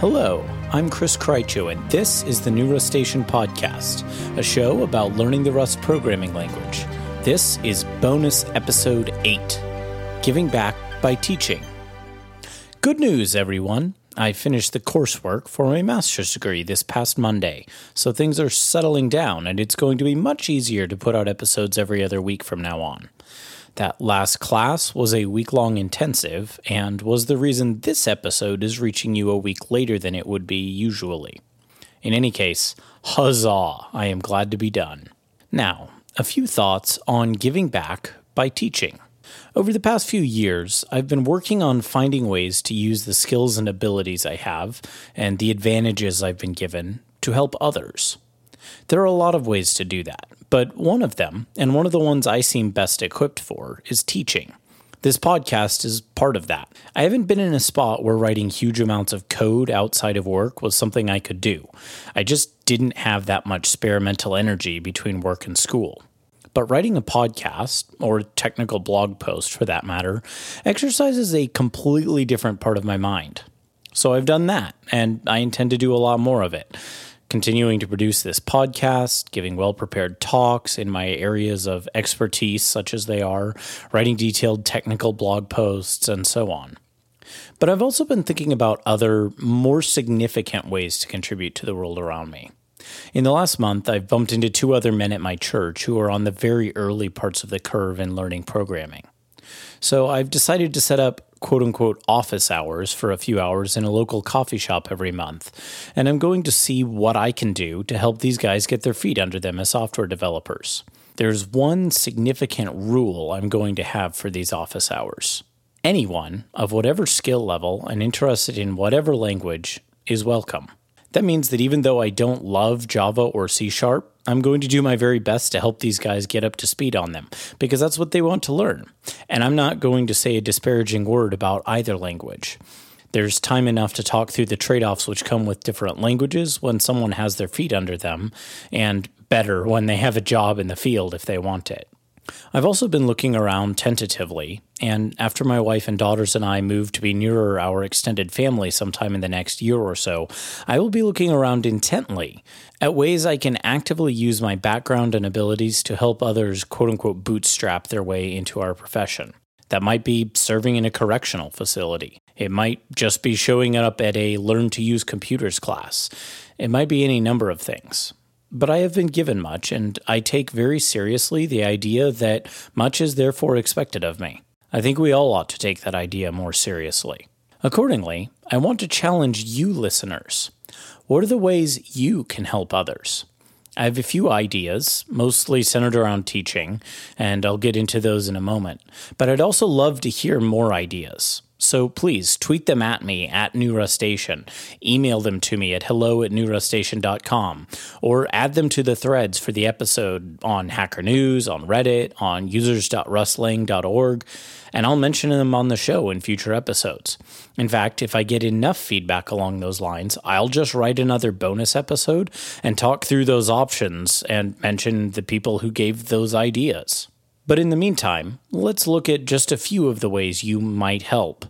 Hello, I'm Chris Krycho, and this is the New Rustacean Podcast, a show about learning the Rust programming language. This is bonus episode 8 Giving Back by Teaching. Good news, everyone! I finished the coursework for my master's degree this past Monday, so things are settling down, and it's going to be much easier to put out episodes every other week from now on. That last class was a week long intensive and was the reason this episode is reaching you a week later than it would be usually. In any case, huzzah! I am glad to be done. Now, a few thoughts on giving back by teaching. Over the past few years, I've been working on finding ways to use the skills and abilities I have and the advantages I've been given to help others. There are a lot of ways to do that, but one of them, and one of the ones I seem best equipped for, is teaching. This podcast is part of that. I haven't been in a spot where writing huge amounts of code outside of work was something I could do. I just didn't have that much spare mental energy between work and school. But writing a podcast, or technical blog post for that matter, exercises a completely different part of my mind. So I've done that, and I intend to do a lot more of it continuing to produce this podcast, giving well prepared talks in my areas of expertise, such as they are, writing detailed technical blog posts, and so on. But I've also been thinking about other, more significant ways to contribute to the world around me. In the last month, I've bumped into two other men at my church who are on the very early parts of the curve in learning programming. So I've decided to set up quote unquote office hours for a few hours in a local coffee shop every month, and I'm going to see what I can do to help these guys get their feet under them as software developers. There's one significant rule I'm going to have for these office hours. Anyone of whatever skill level and interested in whatever language is welcome. That means that even though I don't love Java or C Sharp, I'm going to do my very best to help these guys get up to speed on them because that's what they want to learn. And I'm not going to say a disparaging word about either language. There's time enough to talk through the trade offs which come with different languages when someone has their feet under them, and better when they have a job in the field if they want it. I've also been looking around tentatively, and after my wife and daughters and I move to be nearer our extended family sometime in the next year or so, I will be looking around intently at ways I can actively use my background and abilities to help others quote unquote bootstrap their way into our profession. That might be serving in a correctional facility. It might just be showing up at a learn to use computers class. It might be any number of things. But I have been given much, and I take very seriously the idea that much is therefore expected of me. I think we all ought to take that idea more seriously. Accordingly, I want to challenge you listeners. What are the ways you can help others? I have a few ideas, mostly centered around teaching, and I'll get into those in a moment. But I'd also love to hear more ideas. So please tweet them at me at Station, email them to me at hello at newrustacean.com, or add them to the threads for the episode on Hacker News, on Reddit, on users.rust-lang.org, and I'll mention them on the show in future episodes. In fact, if I get enough feedback along those lines, I'll just write another bonus episode and talk through those options and mention the people who gave those ideas. But in the meantime, let's look at just a few of the ways you might help,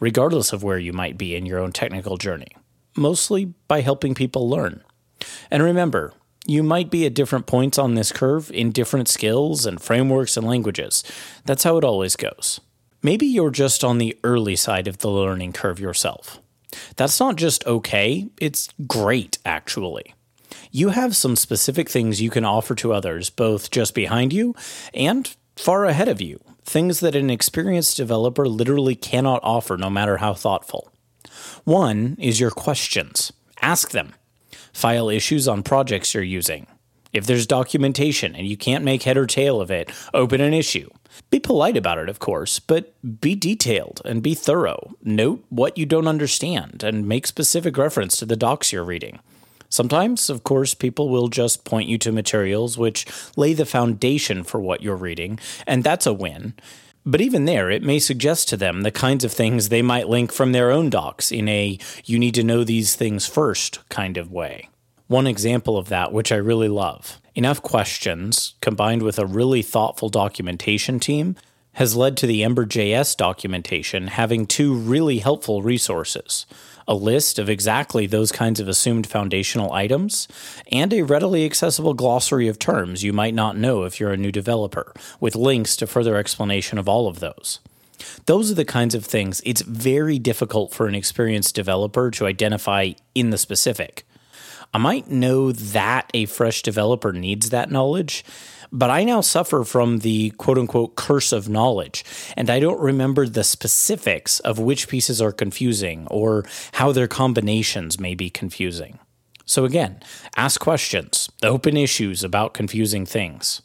regardless of where you might be in your own technical journey, mostly by helping people learn. And remember, you might be at different points on this curve in different skills and frameworks and languages. That's how it always goes. Maybe you're just on the early side of the learning curve yourself. That's not just okay, it's great, actually you have some specific things you can offer to others, both just behind you and far ahead of you, things that an experienced developer literally cannot offer no matter how thoughtful. One is your questions. Ask them. File issues on projects you're using. If there's documentation and you can't make head or tail of it, open an issue. Be polite about it, of course, but be detailed and be thorough. Note what you don't understand and make specific reference to the docs you're reading. Sometimes, of course, people will just point you to materials which lay the foundation for what you're reading, and that's a win. But even there, it may suggest to them the kinds of things they might link from their own docs in a you need to know these things first kind of way. One example of that, which I really love enough questions combined with a really thoughtful documentation team has led to the Ember.js documentation having two really helpful resources a list of exactly those kinds of assumed foundational items, and a readily accessible glossary of terms you might not know if you're a new developer, with links to further explanation of all of those. Those are the kinds of things it's very difficult for an experienced developer to identify in the specific. I might know that a fresh developer needs that knowledge, but I now suffer from the quote unquote curse of knowledge, and I don't remember the specifics of which pieces are confusing or how their combinations may be confusing. So, again, ask questions, open issues about confusing things.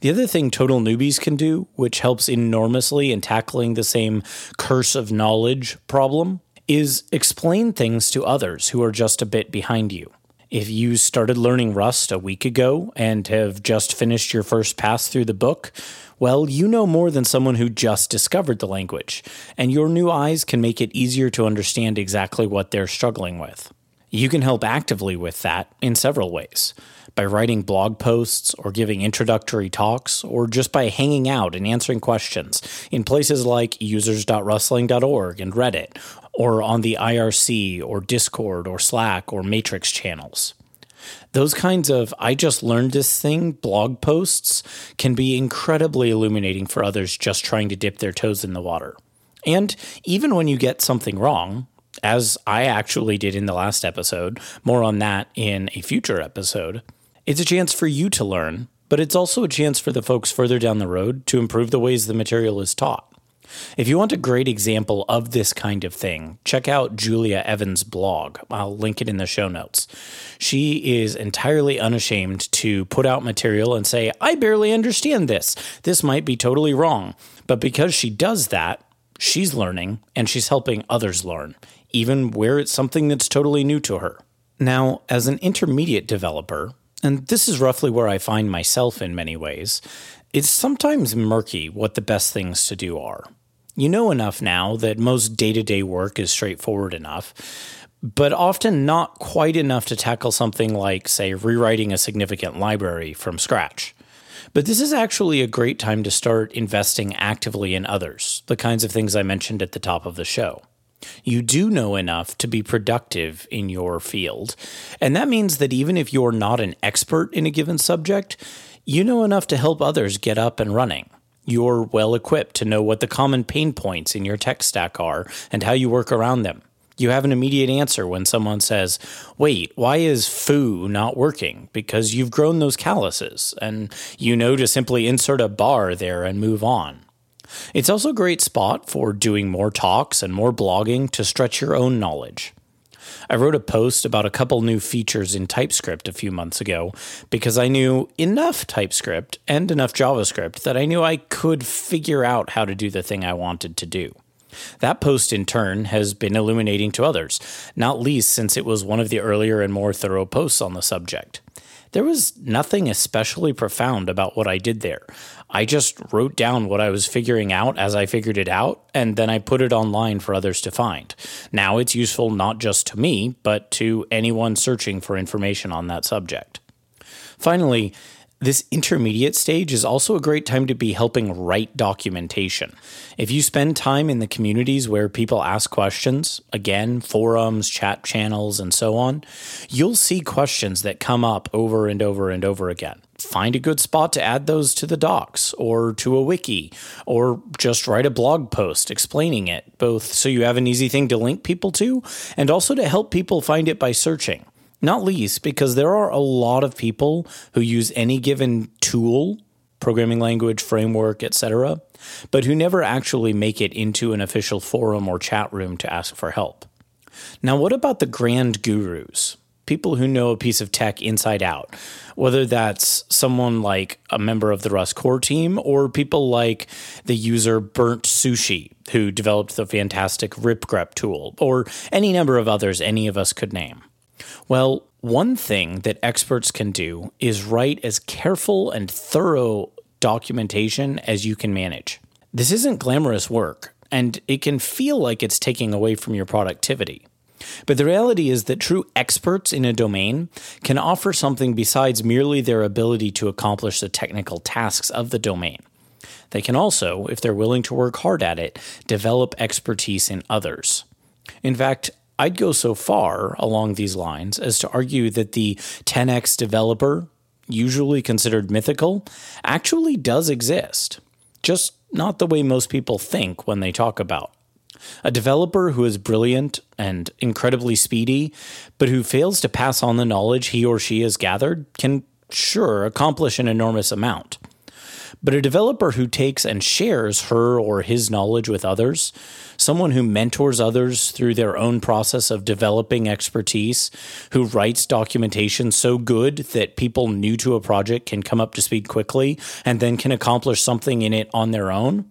The other thing total newbies can do, which helps enormously in tackling the same curse of knowledge problem, is explain things to others who are just a bit behind you. If you started learning Rust a week ago and have just finished your first pass through the book, well, you know more than someone who just discovered the language, and your new eyes can make it easier to understand exactly what they're struggling with. You can help actively with that in several ways by writing blog posts or giving introductory talks, or just by hanging out and answering questions in places like users.rust-lang.org and Reddit, or on the IRC or Discord or Slack or Matrix channels. Those kinds of I just learned this thing blog posts can be incredibly illuminating for others just trying to dip their toes in the water. And even when you get something wrong, as I actually did in the last episode, more on that in a future episode, it's a chance for you to learn, but it's also a chance for the folks further down the road to improve the ways the material is taught. If you want a great example of this kind of thing, check out Julia Evans' blog. I'll link it in the show notes. She is entirely unashamed to put out material and say, I barely understand this. This might be totally wrong. But because she does that, she's learning and she's helping others learn, even where it's something that's totally new to her. Now, as an intermediate developer, and this is roughly where I find myself in many ways, it's sometimes murky what the best things to do are. You know enough now that most day to day work is straightforward enough, but often not quite enough to tackle something like, say, rewriting a significant library from scratch. But this is actually a great time to start investing actively in others, the kinds of things I mentioned at the top of the show. You do know enough to be productive in your field. And that means that even if you're not an expert in a given subject, you know enough to help others get up and running. You're well equipped to know what the common pain points in your tech stack are and how you work around them. You have an immediate answer when someone says, Wait, why is foo not working? Because you've grown those calluses, and you know to simply insert a bar there and move on. It's also a great spot for doing more talks and more blogging to stretch your own knowledge. I wrote a post about a couple new features in TypeScript a few months ago because I knew enough TypeScript and enough JavaScript that I knew I could figure out how to do the thing I wanted to do. That post, in turn, has been illuminating to others, not least since it was one of the earlier and more thorough posts on the subject. There was nothing especially profound about what I did there. I just wrote down what I was figuring out as I figured it out, and then I put it online for others to find. Now it's useful not just to me, but to anyone searching for information on that subject. Finally, this intermediate stage is also a great time to be helping write documentation. If you spend time in the communities where people ask questions, again, forums, chat channels, and so on, you'll see questions that come up over and over and over again. Find a good spot to add those to the docs or to a wiki, or just write a blog post explaining it, both so you have an easy thing to link people to and also to help people find it by searching. Not least because there are a lot of people who use any given tool, programming language, framework, etc., but who never actually make it into an official forum or chat room to ask for help. Now, what about the grand gurus? People who know a piece of tech inside out, whether that's someone like a member of the Rust core team or people like the user Burnt Sushi, who developed the fantastic RipGrep tool, or any number of others any of us could name. Well, one thing that experts can do is write as careful and thorough documentation as you can manage. This isn't glamorous work, and it can feel like it's taking away from your productivity. But the reality is that true experts in a domain can offer something besides merely their ability to accomplish the technical tasks of the domain. They can also, if they're willing to work hard at it, develop expertise in others. In fact, I'd go so far along these lines as to argue that the 10x developer, usually considered mythical, actually does exist. Just not the way most people think when they talk about. A developer who is brilliant and incredibly speedy, but who fails to pass on the knowledge he or she has gathered, can sure accomplish an enormous amount. But a developer who takes and shares her or his knowledge with others, someone who mentors others through their own process of developing expertise, who writes documentation so good that people new to a project can come up to speed quickly and then can accomplish something in it on their own,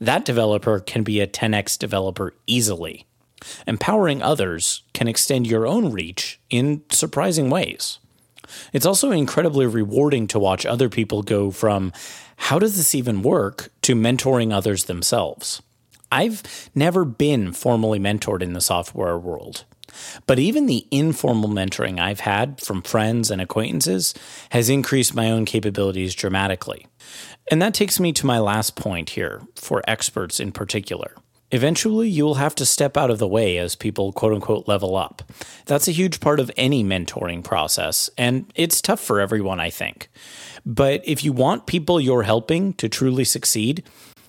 that developer can be a 10x developer easily. Empowering others can extend your own reach in surprising ways. It's also incredibly rewarding to watch other people go from, how does this even work, to mentoring others themselves. I've never been formally mentored in the software world. But even the informal mentoring I've had from friends and acquaintances has increased my own capabilities dramatically. And that takes me to my last point here, for experts in particular. Eventually, you will have to step out of the way as people quote unquote level up. That's a huge part of any mentoring process, and it's tough for everyone, I think. But if you want people you're helping to truly succeed,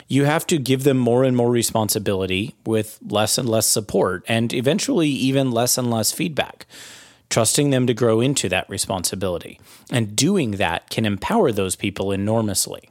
you have to give them more and more responsibility with less and less support, and eventually, even less and less feedback. Trusting them to grow into that responsibility. And doing that can empower those people enormously.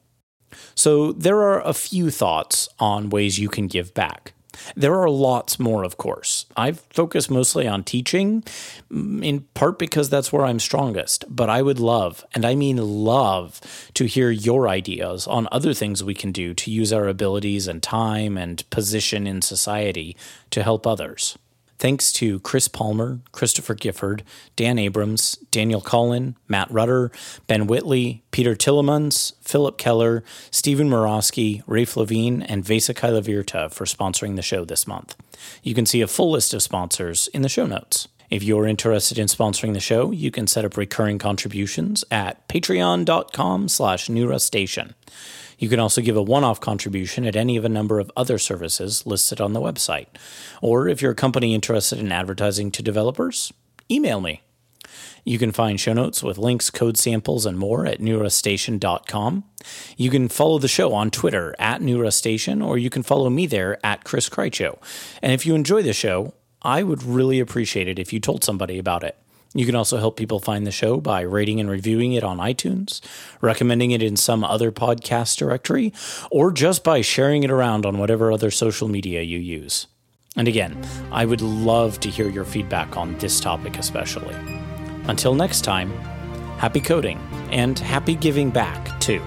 So, there are a few thoughts on ways you can give back. There are lots more, of course. I've focused mostly on teaching, mm, in part because that's where I'm strongest. But I would love, and I mean love, to hear your ideas on other things we can do to use our abilities and time and position in society to help others. Thanks to Chris Palmer, Christopher Gifford, Dan Abrams, Daniel Collin, Matt Rudder, Ben Whitley, Peter Tillemans, Philip Keller, Stephen Murawski, Raph Levien, and Vesa Kaihlavirta for sponsoring the show this month. You can see a full list of sponsors in the show notes. If you're interested in sponsoring the show, you can set up recurring contributions at patreon.com slash newrustacean. You can also give a one off contribution at any of a number of other services listed on the website. Or if you're a company interested in advertising to developers, email me. You can find show notes with links, code samples, and more at newrustacean.com. You can follow the show on Twitter at newrustacean, or you can follow me there at Chris Krycho. And if you enjoy the show, I would really appreciate it if you told somebody about it. You can also help people find the show by rating and reviewing it on iTunes, recommending it in some other podcast directory, or just by sharing it around on whatever other social media you use. And again, I would love to hear your feedback on this topic, especially. Until next time, happy coding and happy giving back, too.